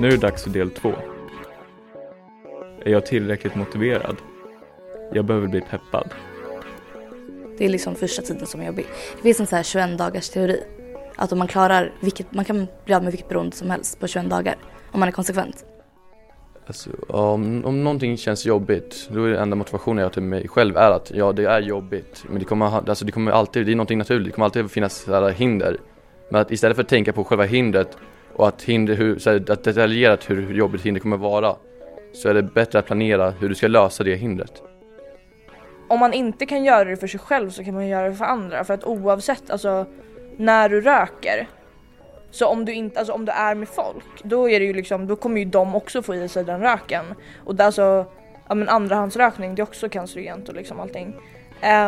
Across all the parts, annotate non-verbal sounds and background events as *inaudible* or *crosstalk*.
Nu är det dags för del två. Är jag tillräckligt motiverad? Jag behöver bli peppad. Det är liksom första tiden som är jobbig. Det finns en så här 21 dagars teori. Att om man klarar vilket, man kan bli av med vilket beroende som helst på 21 dagar. Om man är konsekvent. Alltså, om, om någonting känns jobbigt, då är det enda motivationen jag har till mig själv är att ja, det är jobbigt. Men det kommer, alltså, det kommer alltid, det är någonting naturligt, det kommer alltid finnas så hinder. Men att istället för att tänka på själva hindret och att hinder, hur, så här, att detaljerat hur, hur jobbigt hindret kommer vara, så är det bättre att planera hur du ska lösa det hindret. om man inte kan göra det för sig själv så kan man göra det för andra för att oavsett alltså när du röker så om du inte, alltså om du är med folk då är det ju liksom, då kommer ju de också få i sig den röken och där så, alltså, ja men andrahandsrökning det är också cancerogent och liksom allting.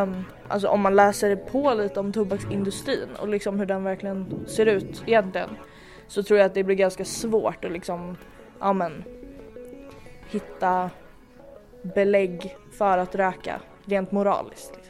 Um, alltså om man läser på lite om tobaksindustrin och liksom hur den verkligen ser ut egentligen så tror jag att det blir ganska svårt att liksom, ja men hitta belägg för att röka rent moraliskt.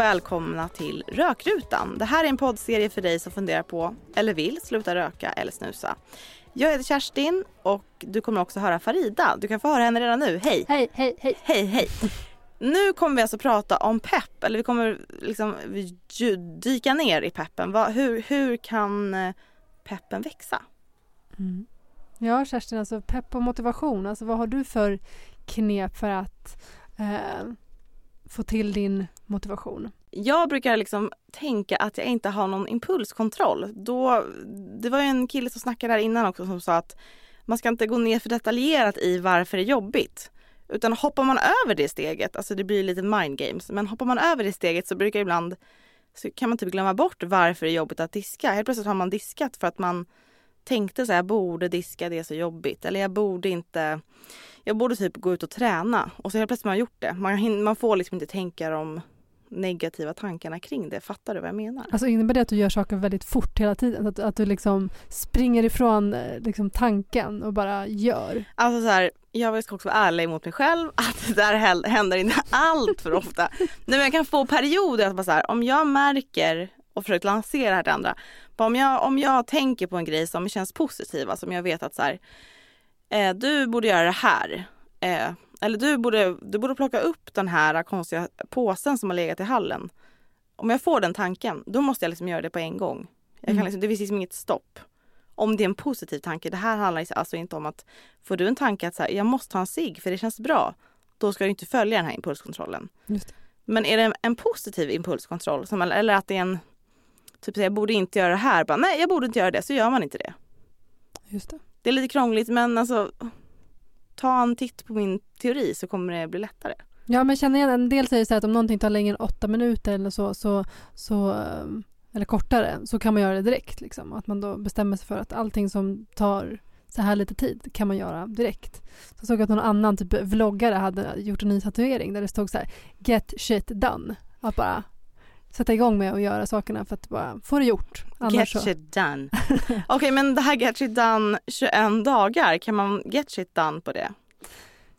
Välkomna till Rökrutan. Det här är en poddserie för dig som funderar på eller vill sluta röka eller snusa. Jag heter Kerstin och du kommer också höra Farida. Du kan få höra henne redan nu. Hej! Hej, hej, hej. Hej, hej! Nu kommer vi alltså prata om pepp, eller vi kommer liksom dyka ner i peppen. Hur, hur kan eh, peppen växa? Mm. Ja, Kerstin, alltså pepp och motivation. Alltså, vad har du för knep för att eh, få till din motivation? Jag brukar liksom tänka att jag inte har någon impulskontroll. Då, det var ju en kille som snackade här innan också som sa att man ska inte gå ner för detaljerat i varför det är jobbigt. Utan hoppar man över det steget, alltså det blir lite mind games, men hoppar man över det steget så brukar ibland så kan man typ glömma bort varför det är jobbigt att diska. Helt plötsligt har man diskat för att man tänkte så här, jag borde diska, det är så jobbigt. Eller jag borde inte, jag borde typ gå ut och träna. Och så helt plötsligt har man gjort det. Man, man får liksom inte tänka om negativa tankarna kring det. Fattar du vad jag menar? Alltså innebär det att du gör saker väldigt fort hela tiden? Att, att du liksom springer ifrån eh, liksom, tanken och bara gör? Alltså så här, jag ska också vara ärlig mot mig själv *laughs* att det där händer inte allt för ofta. Nej, men jag kan få perioder att bara så här, om jag märker och försöker lansera det här till andra. bara Om jag, om jag tänker på en grej som känns positiv, alltså om jag vet att så här, eh, du borde göra det här. Eh, eller du borde, du borde plocka upp den här konstiga påsen som har legat i hallen. Om jag får den tanken, då måste jag liksom göra det på en gång. Jag kan Mm. liksom, det finns liksom inget stopp. Om det är en positiv tanke. Det här handlar alltså inte om att får du en tanke att så här, jag måste ha en cigg för det känns bra. Då ska du inte följa den här impulskontrollen. Men är det en, en positiv impulskontroll som, eller att det är en typ så jag borde inte göra det här. Bara, nej jag borde inte göra det så gör man inte det. Just det. Det är lite krångligt men alltså ta en titt på min teori så kommer det bli lättare. Ja, men känner igen en del säger så här att om någonting tar längre än åtta minuter eller så, så, så ehm, eller kortare, så kan man göra det direkt. Liksom. Att man då bestämmer sig för att allting som tar så här lite tid kan man göra direkt. Så såg jag att någon annan typ vloggare hade gjort en ny tatuering där det stod så här Get shit done. Att bara sätta igång med att göra sakerna för att bara få det gjort. Annars Get så, shit done. *laughs* Okej men det här get shit done 21 dagar, kan man get shit done på det?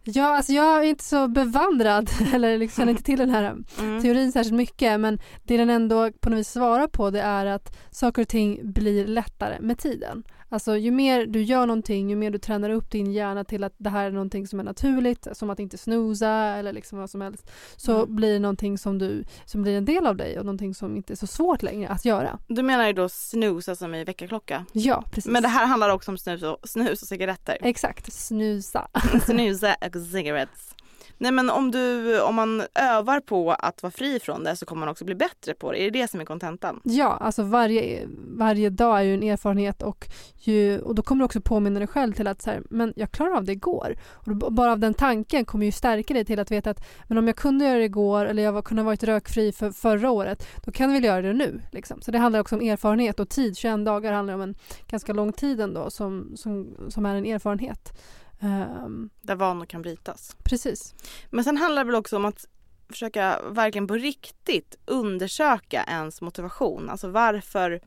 Ja, alltså jag är inte så bevandrad *laughs* eller liksom känner inte till den här Mm. teorin särskilt mycket men det den ändå på något vis svarar på det är att saker och ting blir lättare med tiden. Alltså ju mer du gör någonting, ju mer du tränar upp din hjärna till att det här är någonting som är naturligt, som att inte snusa eller liksom vad som helst, så Mm. blir det någonting som, du, som blir en del av dig och någonting som inte är så svårt längre att göra. Du menar ju då snusa som i väckarklocka? Ja, precis. Men det här handlar också om snus och, snus och cigaretter. Exakt, snusa. *laughs* Snusa och cigarettes. Nej men om du, om man övar på att vara fri från det så kommer man också bli bättre på det. Är det det som är kontentan? Ja, alltså varje, varje dag är ju en erfarenhet och, ju, och då kommer du också påminna dig själv till att så här, men jag klarade av det igår. Och bara av den tanken kommer ju stärka dig till att veta att men om jag kunde göra det igår eller jag var, kunde ha varit rökfri för förra året, då kan jag väl göra det nu. Liksom. Så det handlar också om erfarenhet och tid. 21 dagar handlar om en ganska lång tid ändå som, som, som är en erfarenhet. Ehm, Där vanor kan brytas. precis. Men sen handlar det väl också om att försöka verkligen på riktigt undersöka ens motivation. Alltså varför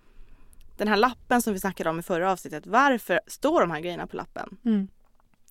den här lappen som vi snackade om i förra avsnittet. Varför står de här grejerna på lappen? Mm.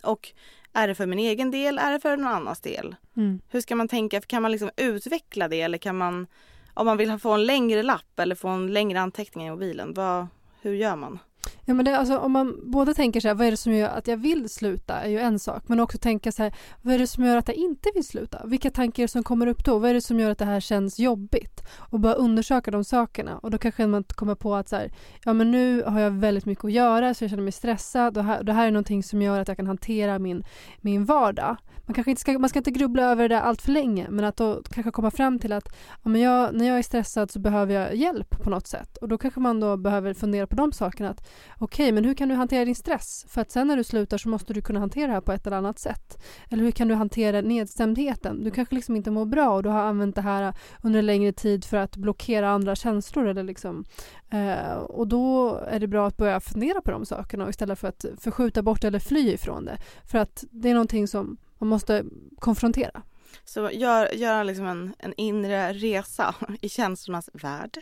Och är det för min egen del? Är det för någon annans del? Mm. Hur ska man tänka? Kan man liksom utveckla det eller kan man om man vill ha- få en längre lapp eller få en längre anteckning i mobilen, vad, hur gör man? Ja, men det, alltså, om man både tänker så här, vad är det som gör att jag vill sluta är ju en sak. Men också tänka så här, vad är det som gör att jag inte vill sluta? Vilka tankar som kommer upp då? Vad är det som gör att det här känns jobbigt? Och bara undersöka de sakerna. Och då kanske man kommer på att så här, ja men nu har jag väldigt mycket att göra så jag känner mig stressad. Och här, det här är någonting som gör att jag kan hantera min, min vardag. Man, kanske inte ska, man ska inte grubbla över det allt för länge men att då kanske komma fram till att ja, men jag, när jag är stressad så behöver jag hjälp på något sätt. Och då kanske man då behöver fundera på de sakerna. Att, Okej, men hur kan du hantera din stress? För att sen när du slutar så måste du kunna hantera det här på ett eller annat sätt. Eller hur kan du hantera nedstämdheten? Du kanske liksom inte mår bra och du har använt det här under en längre tid för att blockera andra känslor. Eller liksom. eh, och då är det bra att börja fundera på de sakerna istället för att förskjuta bort eller fly ifrån det. För att det är någonting som man måste konfrontera. Så gör, gör liksom en, en inre resa *laughs* i känslornas värld.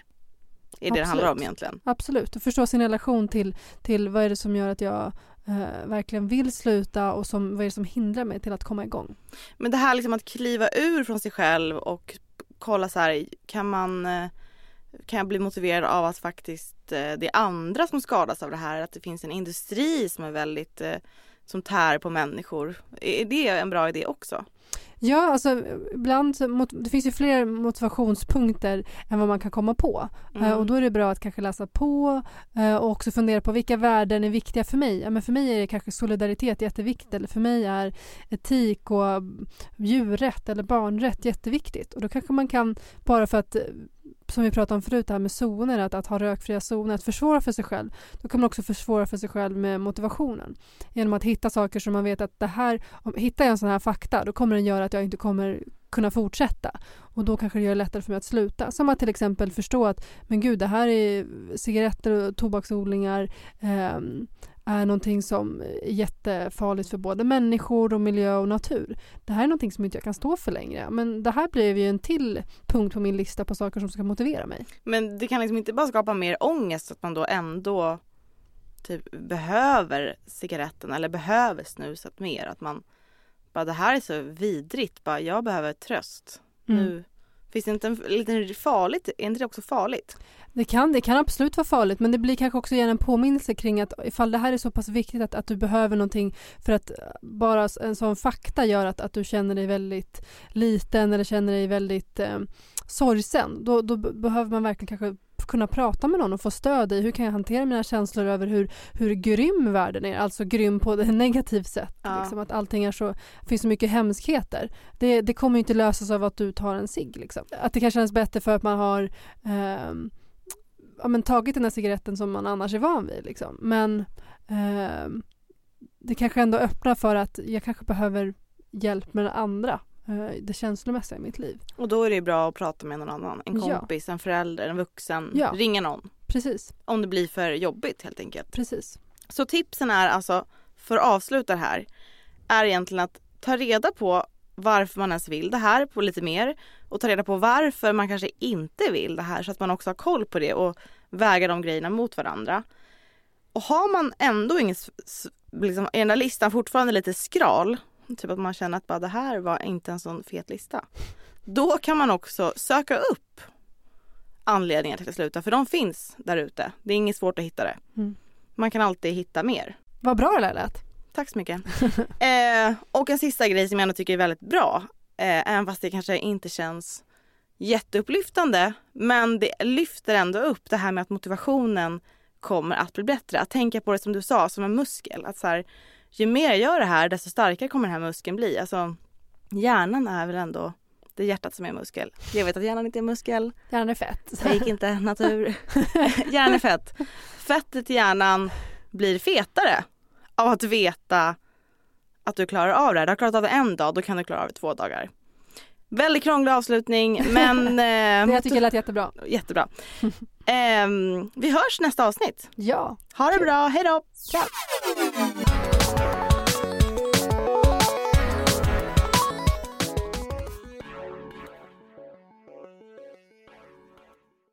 Är det det handlar om Absolut. egentligen. Absolut, och förstå sin relation till, till vad är det som gör att jag eh, verkligen vill sluta och som, vad är det som hindrar mig till att komma igång. Men det här liksom att kliva ur från sig själv och kolla så här, kan man eh, kan jag bli motiverad av att faktiskt eh, det är andra som skadas av det här? Att det finns en industri som är väldigt eh, som tär på människor. Är det en bra idé också? Ja, alltså ibland det finns ju fler motivationspunkter än vad man kan komma på. Mm. Eh, och då är det bra att kanske läsa på eh, och också fundera på vilka värden är viktiga för mig. Ja, men för mig är det kanske solidaritet jätteviktigt eller för mig är etik och mm, djurrätt eller barnrätt jätteviktigt. Och då kanske man kan, bara för att som vi pratade om förut, det här med zoner, att, att ha rökfria zoner, att försvåra för sig själv. Då kan man också försvåra för sig själv med motivationen. Genom att hitta saker som man vet att det här, om hittar jag en sån här fakta, då kommer den göra att jag inte kommer kunna fortsätta. Och då kanske det gör det lättare för mig att sluta. Som att till exempel förstå att, men gud, det här är cigaretter och tobaksodlingar eh, är någonting som är jättefarligt för både människor och miljö och natur. Det här är någonting som inte jag kan stå för längre. Men det här blev ju en till punkt på min lista på saker som ska motivera mig. Men det kan liksom inte bara skapa mer ångest att man då ändå typ behöver cigaretten eller behöver snuset mer. Att man bara det här är så vidrigt, bara jag behöver tröst. Mm. Nu finns det inte en liten farligt, är inte det också farligt? Det kan, det kan absolut vara farligt men det blir kanske också igen en påminnelse kring att ifall det här är så pass viktigt att, att du behöver någonting för att eh, bara en sån fakta gör att, att du känner dig väldigt liten eller känner dig väldigt eh, sorgsen. Då, då behöver man verkligen kanske kunna prata med någon och få stöd i hur kan jag hantera mina känslor över hur, hur grym världen är, alltså grym på ett *laughs* negativt sätt. Ja. Liksom, att allting är så, finns så mycket hemskheter. Det, det kommer ju inte lösas av att du tar en cigg. Liksom. Att det kan kännas bättre för att man har ehm, ja, men tagit den här cigaretten som man annars är van vid. Liksom. Men ehm, det kanske ändå öppnar för att jag kanske behöver hjälp med det andra. Eh, Det känslomässiga i mitt liv. Och då är det bra att prata med någon annan. En Ja. kompis, en förälder, en vuxen. Ja. Ringa någon. Precis, Om det blir för jobbigt helt enkelt. precis. Så tipsen är alltså, för att avsluta det här, är egentligen att ta reda på varför man ens vill det här på lite mer och ta reda på varför man kanske inte vill det här så att man också har koll på det och väga de grejerna mot varandra. Och har man ändå inget, liksom, är den där listan fortfarande lite skral, typ att man känner att bara det här var inte en sån fet lista. Då kan man också söka upp anledningar till att sluta, för de finns där ute. Det är inget svårt att hitta det. Mm. Man kan alltid hitta mer. Vad bra det lät. Tack så mycket. *laughs* eh, och en sista grej som jag ändå tycker är väldigt bra, eh, även fast det kanske inte känns jätteupplyftande, men det lyfter ändå upp det här med att motivationen kommer att bli bättre. Att tänka på det som du sa, som en muskel. Att så här, ju mer jag gör det här, desto starkare kommer den här muskeln bli. Alltså, hjärnan är väl ändå det är hjärtat som är muskel. Jag vet att hjärnan inte är muskel. Hjärnan är fett. Jag gick inte *laughs* natur. *laughs* hjärnan är fett. Fettet i hjärnan blir fetare av att veta att du klarar av det här. Du har klarat av det en dag, då kan du klara av det två dagar. Väldigt krånglig avslutning men *laughs* Det eh, jag tycker lät jättebra. jättebra. Ehm, vi hörs nästa avsnitt. Ja. Ha det Kul. bra, hej då! Ciao.